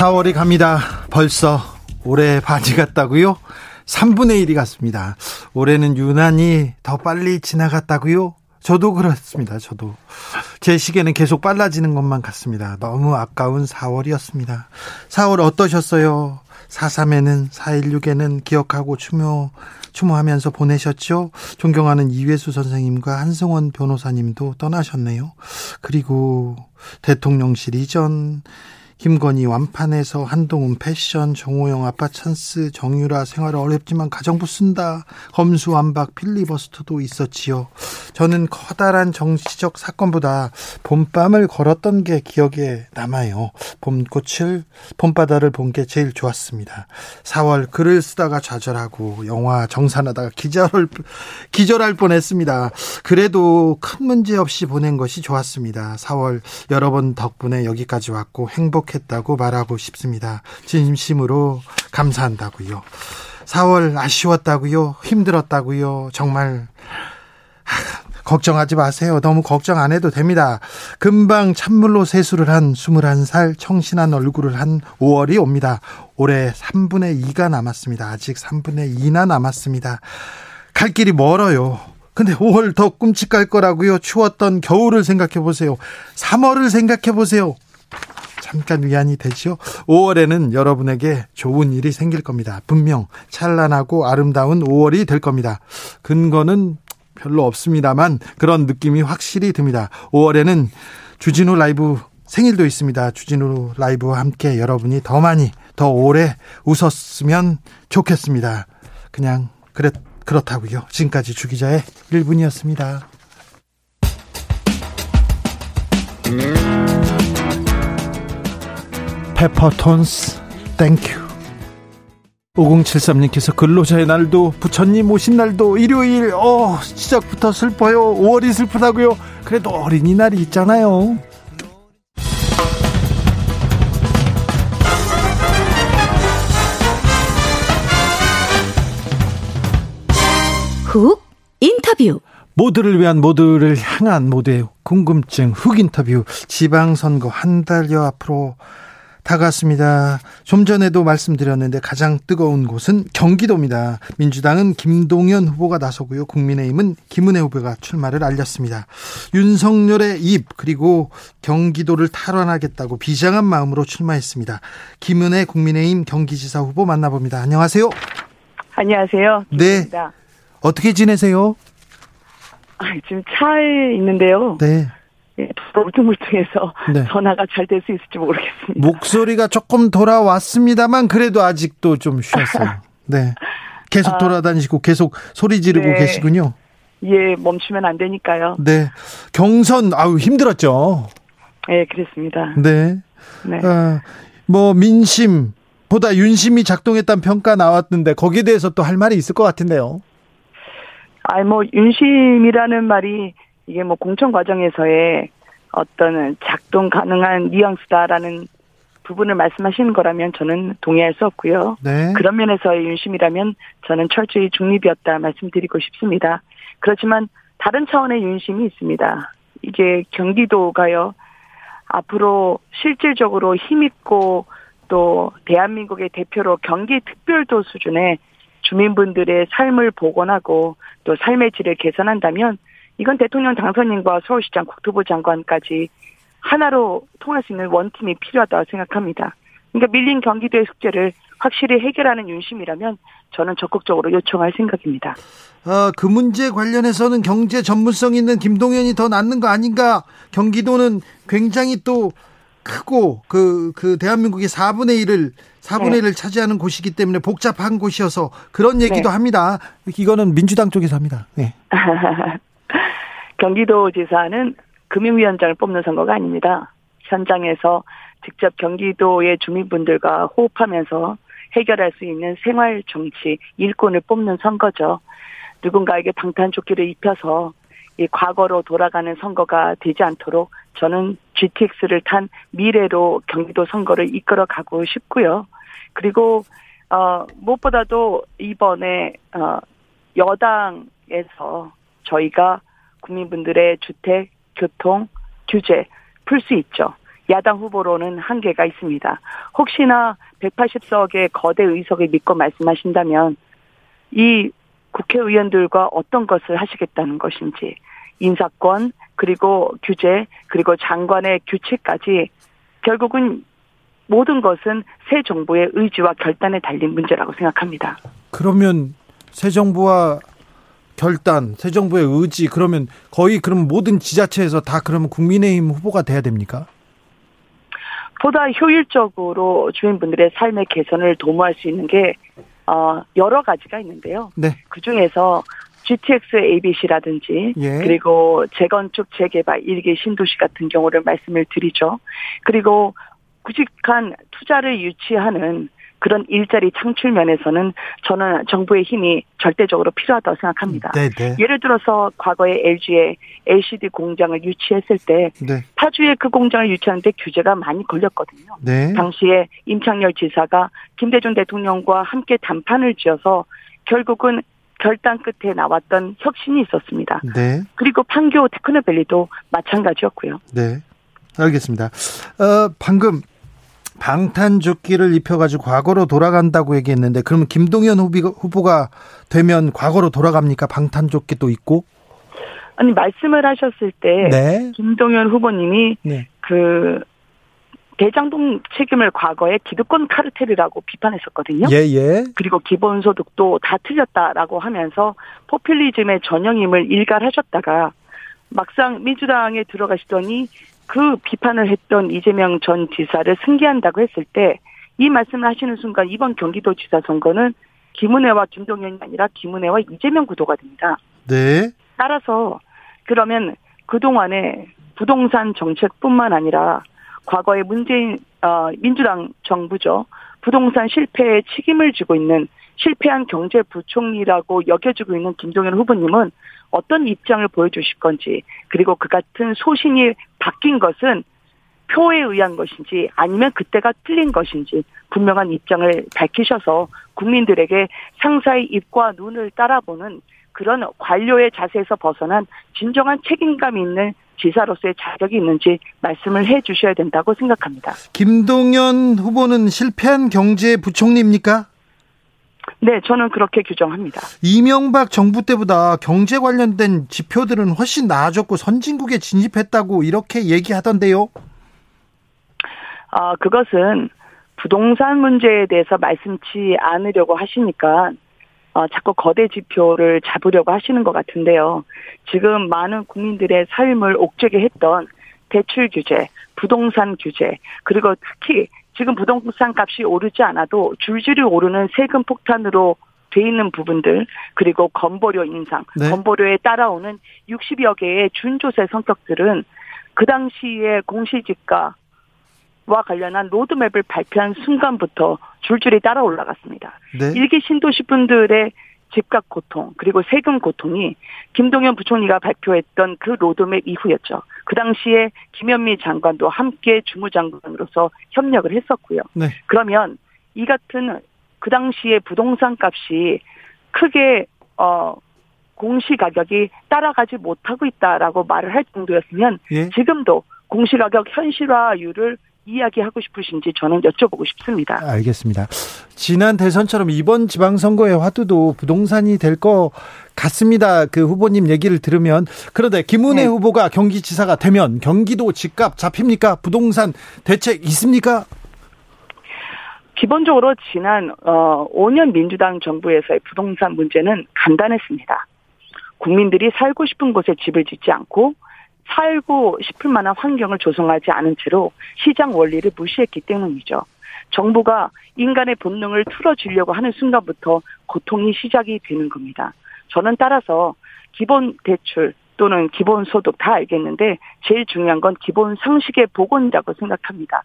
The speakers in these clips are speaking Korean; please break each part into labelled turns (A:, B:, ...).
A: (4월이) 갑니다 벌써 올해 반이 갔다고요 3분의 1이 갔습니다 올해는 유난히 더 빨리 지나갔다고요 저도 그렇습니다. 저도 제 시계는 계속 빨라지는 것만 같습니다. 너무 아까운 4월이었습니다. 4월 어떠셨어요? 4.3에는 4.16에는 기억하고 추모 추모하면서 보내셨죠? 존경하는 이회수 선생님과 한승원 변호사님도 떠나셨네요. 그리고 대통령실 이전 김건희 완판에서 한동훈 패션, 정호영 아빠 찬스, 정유라 생활 어렵지만 가정부 쓴다. 검수완박 필리버스터도 있었지요. 저는 커다란 정치적 사건보다 봄밤을 걸었던 게 기억에 남아요. 봄꽃을 봄바다를 본 게 제일 좋았습니다. 4월 글을 쓰다가 좌절하고 영화 정산하다가 기절을 기절할 뻔했습니다. 그래도 큰 문제 없이 보낸 것이 좋았습니다. 4월 여러분 덕분에 여기까지 왔고 행복 행복했다고 말하고 싶습니다. 진심으로 감사한다고요. 4월 아쉬웠다고요. 힘들었다고요. 정말 걱정하지 마세요. 너무 걱정 안 해도 됩니다. 금방 찬물로 세수를 한 21살 청신한 얼굴을 한 5월이 옵니다. 올해 3분의 2가 남았습니다. 아직 3분의 2나 남았습니다. 갈 길이 멀어요. 근데 5월 더 끔찍할 거라고요. 추웠던 겨울을 생각해 보세요. 3월을 생각해 보세요. 잠깐 위안이 되죠. 5월에는 여러분에게 좋은 일이 생길 겁니다. 분명 찬란하고 아름다운 5월이 될 겁니다. 근거는 별로 없습니다만 그런 느낌이 확실히 듭니다. 5월에는 주진우 라이브 생일도 있습니다. 주진우 라이브와 함께 여러분이 더 많이 더 오래 웃었으면 좋겠습니다. 그냥 그렇, 그렇다고요. 지금까지 주 기자의 1분이었습니다. 페퍼톤스 thank you 5073님께서 근로자의 날도 부처님 오신 날도 일요일 어 시작부터 슬퍼요. 5월이 슬프다고요. 그래도 어린이날이 있잖아요.
B: 훅 인터뷰.
A: 모두를 위한 모두를 향한 모두의 궁금증 훅 인터뷰. 지방선거 한 달여 앞으로 다가왔습니다. 좀 전에도 말씀드렸는데 가장 뜨거운 곳은 경기도입니다. 민주당은 김동연 후보가 나서고요. 국민의힘은 김은혜 후보가 출마를 알렸습니다. 윤석열의 입 그리고 경기도를 탈환하겠다고 비장한 마음으로 출마했습니다. 김은혜 국민의힘 경기지사 후보 만나봅니다. 안녕하세요.
C: 안녕하세요.
A: 네. 어떻게 지내세요?
C: 아, 지금 차에 있는데요.
A: 네.
C: 예, 울퉁불퉁해서 네. 전화가 잘 될 수 있을지 모르겠습니다.
A: 목소리가 조금 돌아왔습니다만 그래도 아직도 좀 쉬었어요. 네. 계속 아, 돌아다니시고 계속 소리 지르고 네. 계시군요.
C: 예, 멈추면 안 되니까요.
A: 네. 경선 아우 힘들었죠.
C: 예, 그랬습니다.
A: 네. 네. 어, 뭐 민심 보다 윤심이 작동했다는 평가 나왔는데 거기에 대해서 또 할 말이 있을 것 같은데요.
C: 아니 뭐 윤심이라는 말이 이게 뭐 공천 과정에서의 어떤 작동 가능한 뉘앙스다라는 부분을 말씀하시는 거라면 저는 동의할 수 없고요. 네. 그런 면에서의 윤심이라면 저는 철저히 중립이었다 말씀드리고 싶습니다. 그렇지만 다른 차원의 윤심이 있습니다. 이제 경기도가요. 앞으로 실질적으로 힘있고 또 대한민국의 대표로 경기 특별도 수준의 주민분들의 삶을 복원하고 또 삶의 질을 개선한다면 이건 대통령 당선인과 서울시장 국토부 장관까지 하나로 통할 수 있는 원팀이 필요하다고 생각합니다. 그러니까 밀린 경기도의 숙제를 확실히 해결하는 윤심이라면 저는 적극적으로 요청할 생각입니다.
A: 어, 그 문제 관련해서는 경제 전문성 있는 김동연이 더 낫는 거 아닌가? 경기도는 굉장히 또 크고 그, 그 대한민국의 4분의 1을 4분의 네. 1을 차지하는 곳이기 때문에 복잡한 곳이어서 그런 얘기도 네. 합니다. 이거는 민주당 쪽에서 합니다. 네.
C: 경기도지사는 금융위원장을 뽑는 선거가 아닙니다. 현장에서 직접 경기도의 주민분들과 호흡하면서 해결할 수 있는 생활 정치 일꾼을 뽑는 선거죠. 누군가에게 방탄조끼를 입혀서 이 과거로 돌아가는 선거가 되지 않도록 저는 GTX를 탄 미래로 경기도 선거를 이끌어 가고 싶고요. 그리고 어 무엇보다도 이번에 어 여당에서 저희가 국민분들의 주택, 교통, 규제 풀 수 있죠. 야당 후보로는 한계가 있습니다. 혹시나 180석의 거대 의석을 믿고 말씀하신다면 이 국회의원들과 어떤 것을 하시겠다는 것인지 인사권 그리고 규제 그리고 장관의 규칙까지 결국은 모든 것은 새 정부의 의지와 결단에 달린 문제라고 생각합니다.
A: 그러면 새 정부와 결단, 새 정부의 의지 그러면 거의 그럼 모든 지자체에서 다 그러면 국민의힘 후보가 돼야 됩니까?
C: 보다 효율적으로 주민분들의 삶의 개선을 도모할 수 있는 게 어, 여러 가지가 있는데요.
A: 네.
C: 그 중에서 GTX ABC라든지 예. 그리고 재건축 재개발 일개 신도시 같은 경우를 말씀을 드리죠. 그리고 구직한 투자를 유치하는 그런 일자리 창출 면에서는 저는 정부의 힘이 절대적으로 필요하다고 생각합니다. 네네. 네. 예를 들어서 과거에 LG에 LCD 공장을 유치했을 때 네. 파주에 그 공장을 유치하는데 규제가 많이 걸렸거든요. 네. 당시에 임창열 지사가 김대중 대통령과 함께 단판을 지어서 결국은 결단 끝에 나왔던 혁신이 있었습니다. 네. 그리고 판교 테크노밸리도 마찬가지였고요.
A: 네. 알겠습니다. 어, 방금 방탄조끼를 입혀가지고 과거로 돌아간다고 얘기했는데 그러면 김동연 후보가 되면 과거로 돌아갑니까? 방탄조끼도 있고?
C: 아니 말씀을 하셨을 때 네. 김동연 후보님이 네. 그 대장동 책임을 과거에 기득권 카르텔이라고 비판했었거든요. 예, 예. 그리고 기본소득도 다 틀렸다라고 하면서 포퓰리즘의 전형임을 일갈하셨다가 막상 민주당에 들어가시더니 그 비판을 했던 이재명 전 지사를 승계한다고 했을 때 이 말씀을 하시는 순간 이번 경기도지사 선거는 김은혜와 김동연이 아니라 김은혜와 이재명 구도가 됩니다. 네. 따라서 그러면 그동안에 부동산 정책뿐만 아니라 과거에 문재인 어, 민주당 정부죠. 부동산 실패에 책임을 지고 있는 실패한 경제부총리라고 여겨지고 있는 김동연 후보님은 어떤 입장을 보여주실 건지 그리고 그 같은 소신이 바뀐 것은 표에 의한 것인지 아니면 그때가 틀린 것인지 분명한 입장을 밝히셔서 국민들에게 상사의 입과 눈을 따라보는 그런 관료의 자세에서 벗어난 진정한 책임감 있는 지사로서의 자격이 있는지 말씀을 해 주셔야 된다고 생각합니다.
A: 김동연 후보는 실패한 경제 부총리입니까?
C: 네, 저는 그렇게 규정합니다.
A: 이명박 정부 때보다 경제 관련된 지표들은 훨씬 나아졌고 선진국에 진입했다고 이렇게 얘기하던데요.
C: 아, 그것은 부동산 문제에 대해서 말씀치 않으려고 하시니까 어, 자꾸 거대 지표를 잡으려고 하시는 것 같은데요. 지금 많은 국민들의 삶을 옥죄게 했던 대출 규제, 부동산 규제, 그리고 특히 지금 부동산 값이 오르지 않아도 줄줄이 오르는 세금 폭탄으로 돼 있는 부분들 그리고 건보료 인상, 네. 건보료에 따라오는 60여 개의 준조세 성격들은 그 당시에 공시지가 와 관련한 로드맵을 발표한 순간부터 줄줄이 따라 올라갔습니다. 네. 1기 신도시 분들의 집값 고통 그리고 세금 고통이 김동연 부총리가 발표했던 그 로드맵 이후였죠. 그 당시에 김현미 장관도 함께 주무장관으로서 협력을 했었고요. 네. 그러면 이 같은 그 당시에 부동산 값이 크게 어 공시 가격이 따라가지 못하고 있다라고 말을 할 정도였으면 예? 지금도 공시 가격 현실화율을 이야기하고 싶으신지 저는 여쭤보고 싶습니다.
A: 알겠습니다. 지난 대선처럼 이번 지방선거의 화두도 부동산이 될 것 같습니다. 그 후보님 얘기를 들으면 그런데 김은혜 네. 후보가 경기지사가 되면 경기도 집값 잡힙니까? 부동산 대책 있습니까?
C: 기본적으로 지난 어 5년 민주당 정부에서의 부동산 문제는 간단했습니다. 국민들이 살고 싶은 곳에 집을 짓지 않고 살고 싶을 만한 환경을 조성하지 않은 채로 시장 원리를 무시했기 때문이죠. 정부가 인간의 본능을 틀어주려고 하는 순간부터 고통이 시작이 되는 겁니다. 저는 따라서 기본 대출 또는 기본 소득 다 알겠는데 제일 중요한 건 기본 상식의 복원이라고 생각합니다.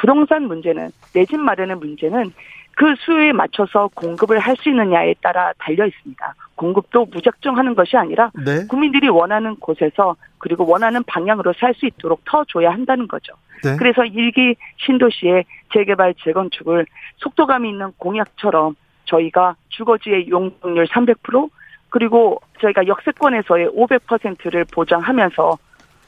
C: 부동산 문제는 내 집 마련의 문제는 그 수요에 맞춰서 공급을 할 수 있느냐에 따라 달려 있습니다. 공급도 무작정 하는 것이 아니라 네. 국민들이 원하는 곳에서 그리고 원하는 방향으로 살 수 있도록 터줘야 한다는 거죠. 네. 그래서 일기 신도시의 재개발 재건축을 속도감이 있는 공약처럼 저희가 주거지의 용적률 300% 그리고 저희가 역세권에서의 500%를 보장하면서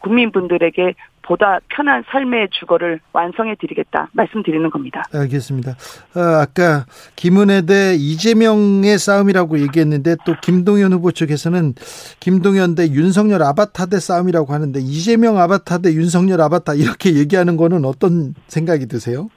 C: 국민분들에게 보다 편한 삶의 주거를 완성해 드리겠다 말씀드리는 겁니다.
A: 알겠습니다. 어, 아까 김은혜 대 이재명의 싸움이라고 얘기했는데 또 김동연 후보 측에서는 김동연 대 윤석열 아바타 대 싸움이라고 하는데 이재명 아바타 대 윤석열 아바타 이렇게 얘기하는 거는 어떤 생각이 드세요?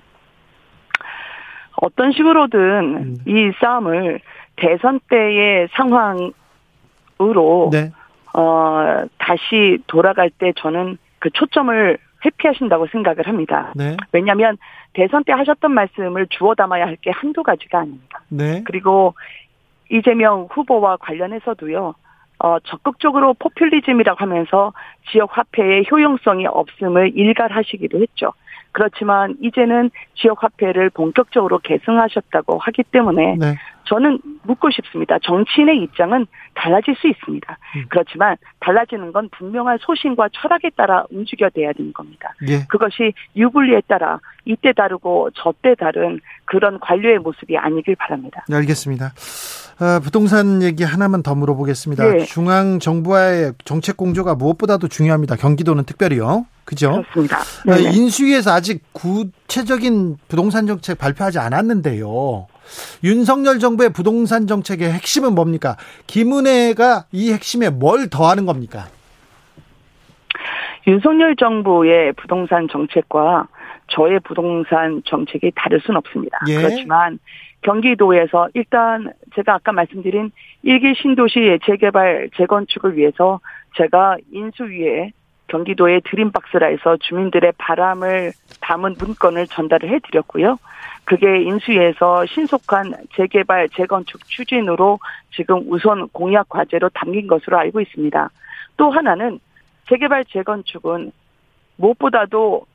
C: 어떤 식으로든 음. 이 싸움을 대선 때의 상황으로 네. 어 다시 돌아갈 때 저는 그 초점을 회피하신다고 생각을 합니다. 네. 왜냐하면 대선 때 하셨던 말씀을 주워 담아야 할 게 한두 가지가 아닙니다. 네. 그리고 이재명 후보와 관련해서도요. 어, 적극적으로 포퓰리즘이라고 하면서 지역 화폐의 효용성이 없음을 일갈하시기도 했죠. 그렇지만 이제는 지역 화폐를 본격적으로 계승하셨다고 하기 때문에 네. 저는 묻고 싶습니다. 정치인의 입장은 달라질 수 있습니다. 음. 그렇지만 달라지는 건 분명한 소신과 철학에 따라 움직여야 되는 겁니다. 예. 그것이 유불리에 따라 이때 다르고 저때 다른 그런 관료의 모습이 아니길 바랍니다.
A: 네, 알겠습니다. 어, 부동산 얘기 하나만 더 물어보겠습니다. 네. 중앙 정부와의 정책 공조가 무엇보다도 중요합니다. 경기도는 특별히요. 그죠?
C: 그렇습니다.
A: 어, 인수위에서 아직 구체적인 부동산 정책 발표하지 않았는데요. 윤석열 정부의 부동산 정책의 핵심은 뭡니까? 김은혜가 이 핵심에 뭘 더하는 겁니까?
C: 윤석열 정부의 부동산 정책과 저의 부동산 정책이 다를 수는 없습니다. 예. 그렇지만 경기도에서 일단 제가 아까 말씀드린 일기 신도시 재개발 재건축을 위해서 제가 인수위에 경기도의 드림박스라 해서 주민들의 바람을 담은 문건을 전달을 해드렸고요. 그게 인수위에서 신속한 재개발 재건축 추진으로 지금 우선 공약 과제로 담긴 것으로 알고 있습니다. 또 하나는 재개발 재건축은 무엇보다도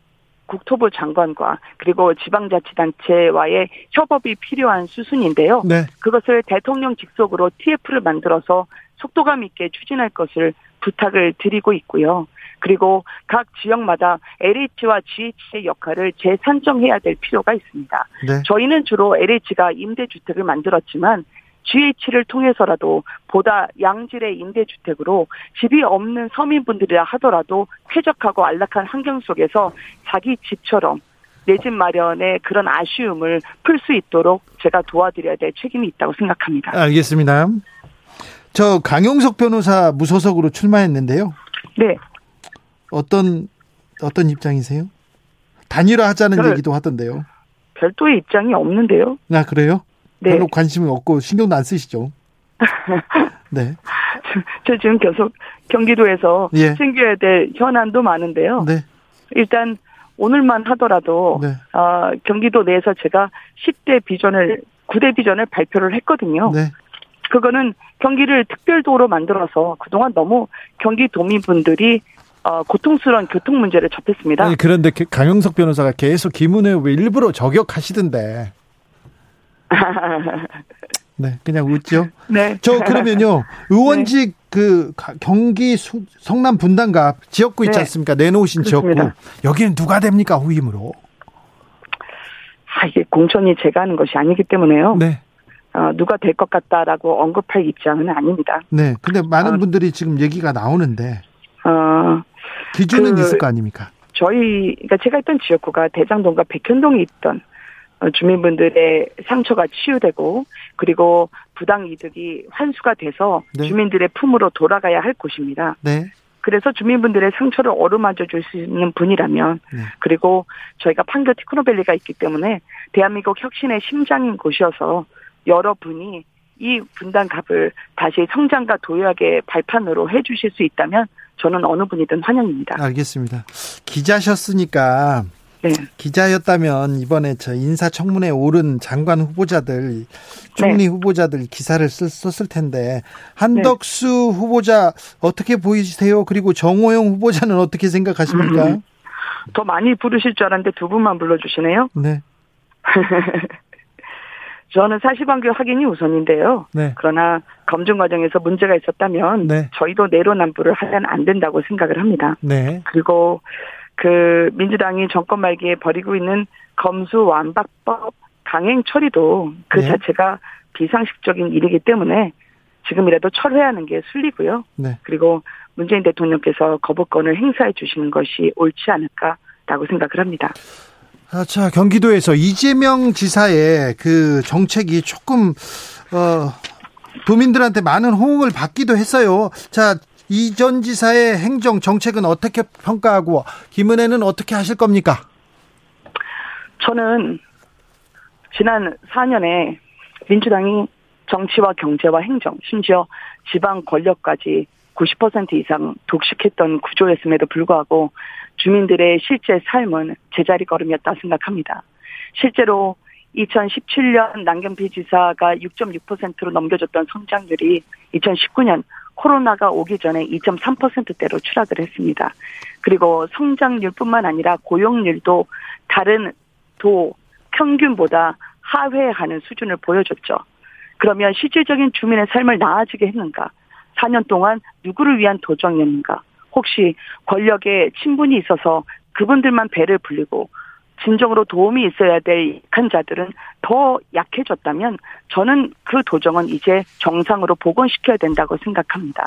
C: 국토부 장관과 그리고 지방자치단체와의 협업이 필요한 수순인데요. 네. 그것을 대통령 직속으로 TF를 만들어서 속도감 있게 추진할 것을 부탁을 드리고 있고요. 그리고 각 지역마다 LH와 GH의 역할을 재산정해야 될 필요가 있습니다. 네. 저희는 주로 LH가 임대주택을 만들었지만 GH를 통해서라도 보다 양질의 임대주택으로 집이 없는 서민분들이라 하더라도 쾌적하고 안락한 환경 속에서 자기 집처럼 내집 마련의 그런 아쉬움을 풀 수 있도록 제가 도와드려야 될 책임이 있다고 생각합니다.
A: 알겠습니다. 저 강용석 변호사 무소속으로 출마했는데요.
C: 네.
A: 어떤 어떤 입장이세요? 단일화하자는 얘기도 하던데요.
C: 별도의 입장이 없는데요.
A: 아 그래요? 네. 별로 관심이 없고 신경도 안 쓰시죠. 네.
C: 저, 지금 계속 경기도에서 예. 챙겨야 될 현안도 많은데요. 네. 일단 오늘만 하더라도 네. 어, 경기도 내에서 제가 10대 비전을 9대 비전을 발표를 했거든요. 네. 그거는 경기를 특별도로 만들어서 그동안 너무 경기도민분들이 어, 고통스러운 교통 문제를 접했습니다.
A: 아니, 그런데 강영석 변호사가 계속 김은혜 왜 일부러 저격하시던데. 네, 그냥 웃죠. 네. 저 그러면요 의원직 네. 그 경기 수, 성남 분당갑 지역구 있지 네. 않습니까? 내놓으신 그렇습니다. 지역구 여기는 누가 됩니까 후임으로?
C: 아 이게 공천이 제가 하는 것이 아니기 때문에요. 네. 어, 누가 될 것 같다라고 언급할 입장은 아닙니다.
A: 네. 근데 많은 어, 분들이 지금 얘기가 나오는데. 어, 기준은 그, 있을 거 아닙니까?
C: 저희, 그러니까 제가 있던 지역구가 대장동과 백현동이 있던 어, 주민분들의 상처가 치유되고 그리고 부당 이득이 환수가 돼서 네. 주민들의 품으로 돌아가야 할 곳입니다. 네. 그래서 주민분들의 상처를 어루만져 줄 수 있는 분이라면 네. 그리고 저희가 판교 티크노밸리가 있기 때문에 대한민국 혁신의 심장인 곳이어서 여러분이 이 분단갑을 다시 성장과 도약의 발판으로 해주실 수 있다면 저는 어느 분이든 환영입니다.
A: 알겠습니다. 기자셨으니까 네. 기자였다면 이번에 저 인사청문회 오른 장관 후보자들, 총리 네. 후보자들 기사를 쓸, 썼을 텐데 한덕수 네. 후보자 어떻게 보이세요? 그리고 정호영 후보자는 어떻게 생각하십니까? 음,
C: 더 많이 부르실 줄 알았는데 두 분만 불러주시네요. 네. 저는 사실관계 확인이 우선인데요. 네. 그러나 검증 과정에서 문제가 있었다면 네. 저희도 내로남불을 하면 안 된다고 생각을 합니다. 네. 그리고 그 민주당이 정권 말기에 벌이고 있는 검수 완박법 강행 처리도 그 네. 자체가 비상식적인 일이기 때문에 지금이라도 철회하는 게 순리고요. 네. 그리고 문재인 대통령께서 거부권을 행사해 주시는 것이 옳지 않을까라고 생각을 합니다.
A: 아, 자, 경기도에서 이재명 지사의 그 정책이 조금, 어, 도민들한테 많은 호응을 받기도 했어요. 자, 이 전 지사의 행정 정책은 어떻게 평가하고 김은혜는 어떻게 하실 겁니까?
C: 저는 지난 4년에 민주당이 정치와 경제와 행정, 심지어 지방 권력까지 90% 이상 독식했던 구조였음에도 불구하고 주민들의 실제 삶은 제자리 걸음이었다 생각합니다. 실제로 2017년 남경필 지사가 6.6%로 넘겨줬던 성장률이 2019년 코로나가 오기 전에 2.3%대로 추락을 했습니다. 그리고 성장률뿐만 아니라 고용률도 다른 도 평균보다 하회하는 수준을 보여줬죠. 그러면 실질적인 주민의 삶을 나아지게 했는가? 4년 동안 누구를 위한 도정이었는가? 혹시 권력에 친분이 있어서 그분들만 배를 불리고 진정으로 도움이 있어야 될 약한 자들은 더 약해졌다면 저는 그 도정은 이제 정상으로 복원시켜야 된다고 생각합니다.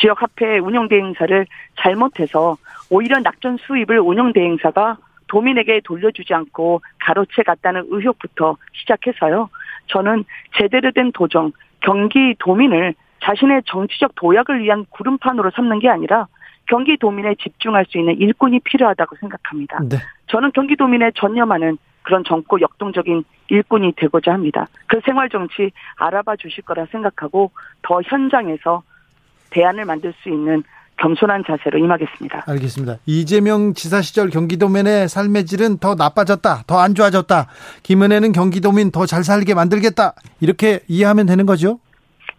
C: 지역 화폐 운영 대행사를 잘못해서 오히려 낙전 수입을 운영 대행사가 도민에게 돌려주지 않고 가로채 갔다는 의혹부터 시작해서요. 저는 제대로 된 도정, 경기 도민을 자신의 정치적 도약을 위한 구름판으로 삼는 게 아니라 경기도민에 집중할 수 있는 일꾼이 필요하다고 생각합니다. 네. 저는 경기도민에 전념하는 그런 정고 역동적인 일꾼이 되고자 합니다. 그 생활 정치 알아봐 주실 거라 생각하고 더 현장에서 대안을 만들 수 있는 겸손한 자세로 임하겠습니다.
A: 알겠습니다. 이재명 지사 시절 경기도민의 삶의 질은 더 나빠졌다, 더 안 좋아졌다. 김은혜는 경기도민 더 잘 살게 만들겠다. 이렇게 이해하면 되는 거죠?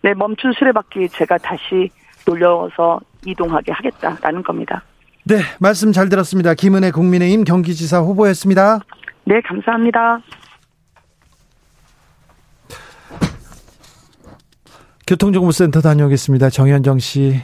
C: 네, 멈춘 수레바퀴 제가 다시 돌려서 이동하게 하겠다라는 겁니다.
A: 네, 말씀 잘 들었습니다. 김은혜 국민의힘 경기지사 후보였습니다.
C: 네, 감사합니다.
A: 교통정보센터 다녀오겠습니다. 정현정 씨.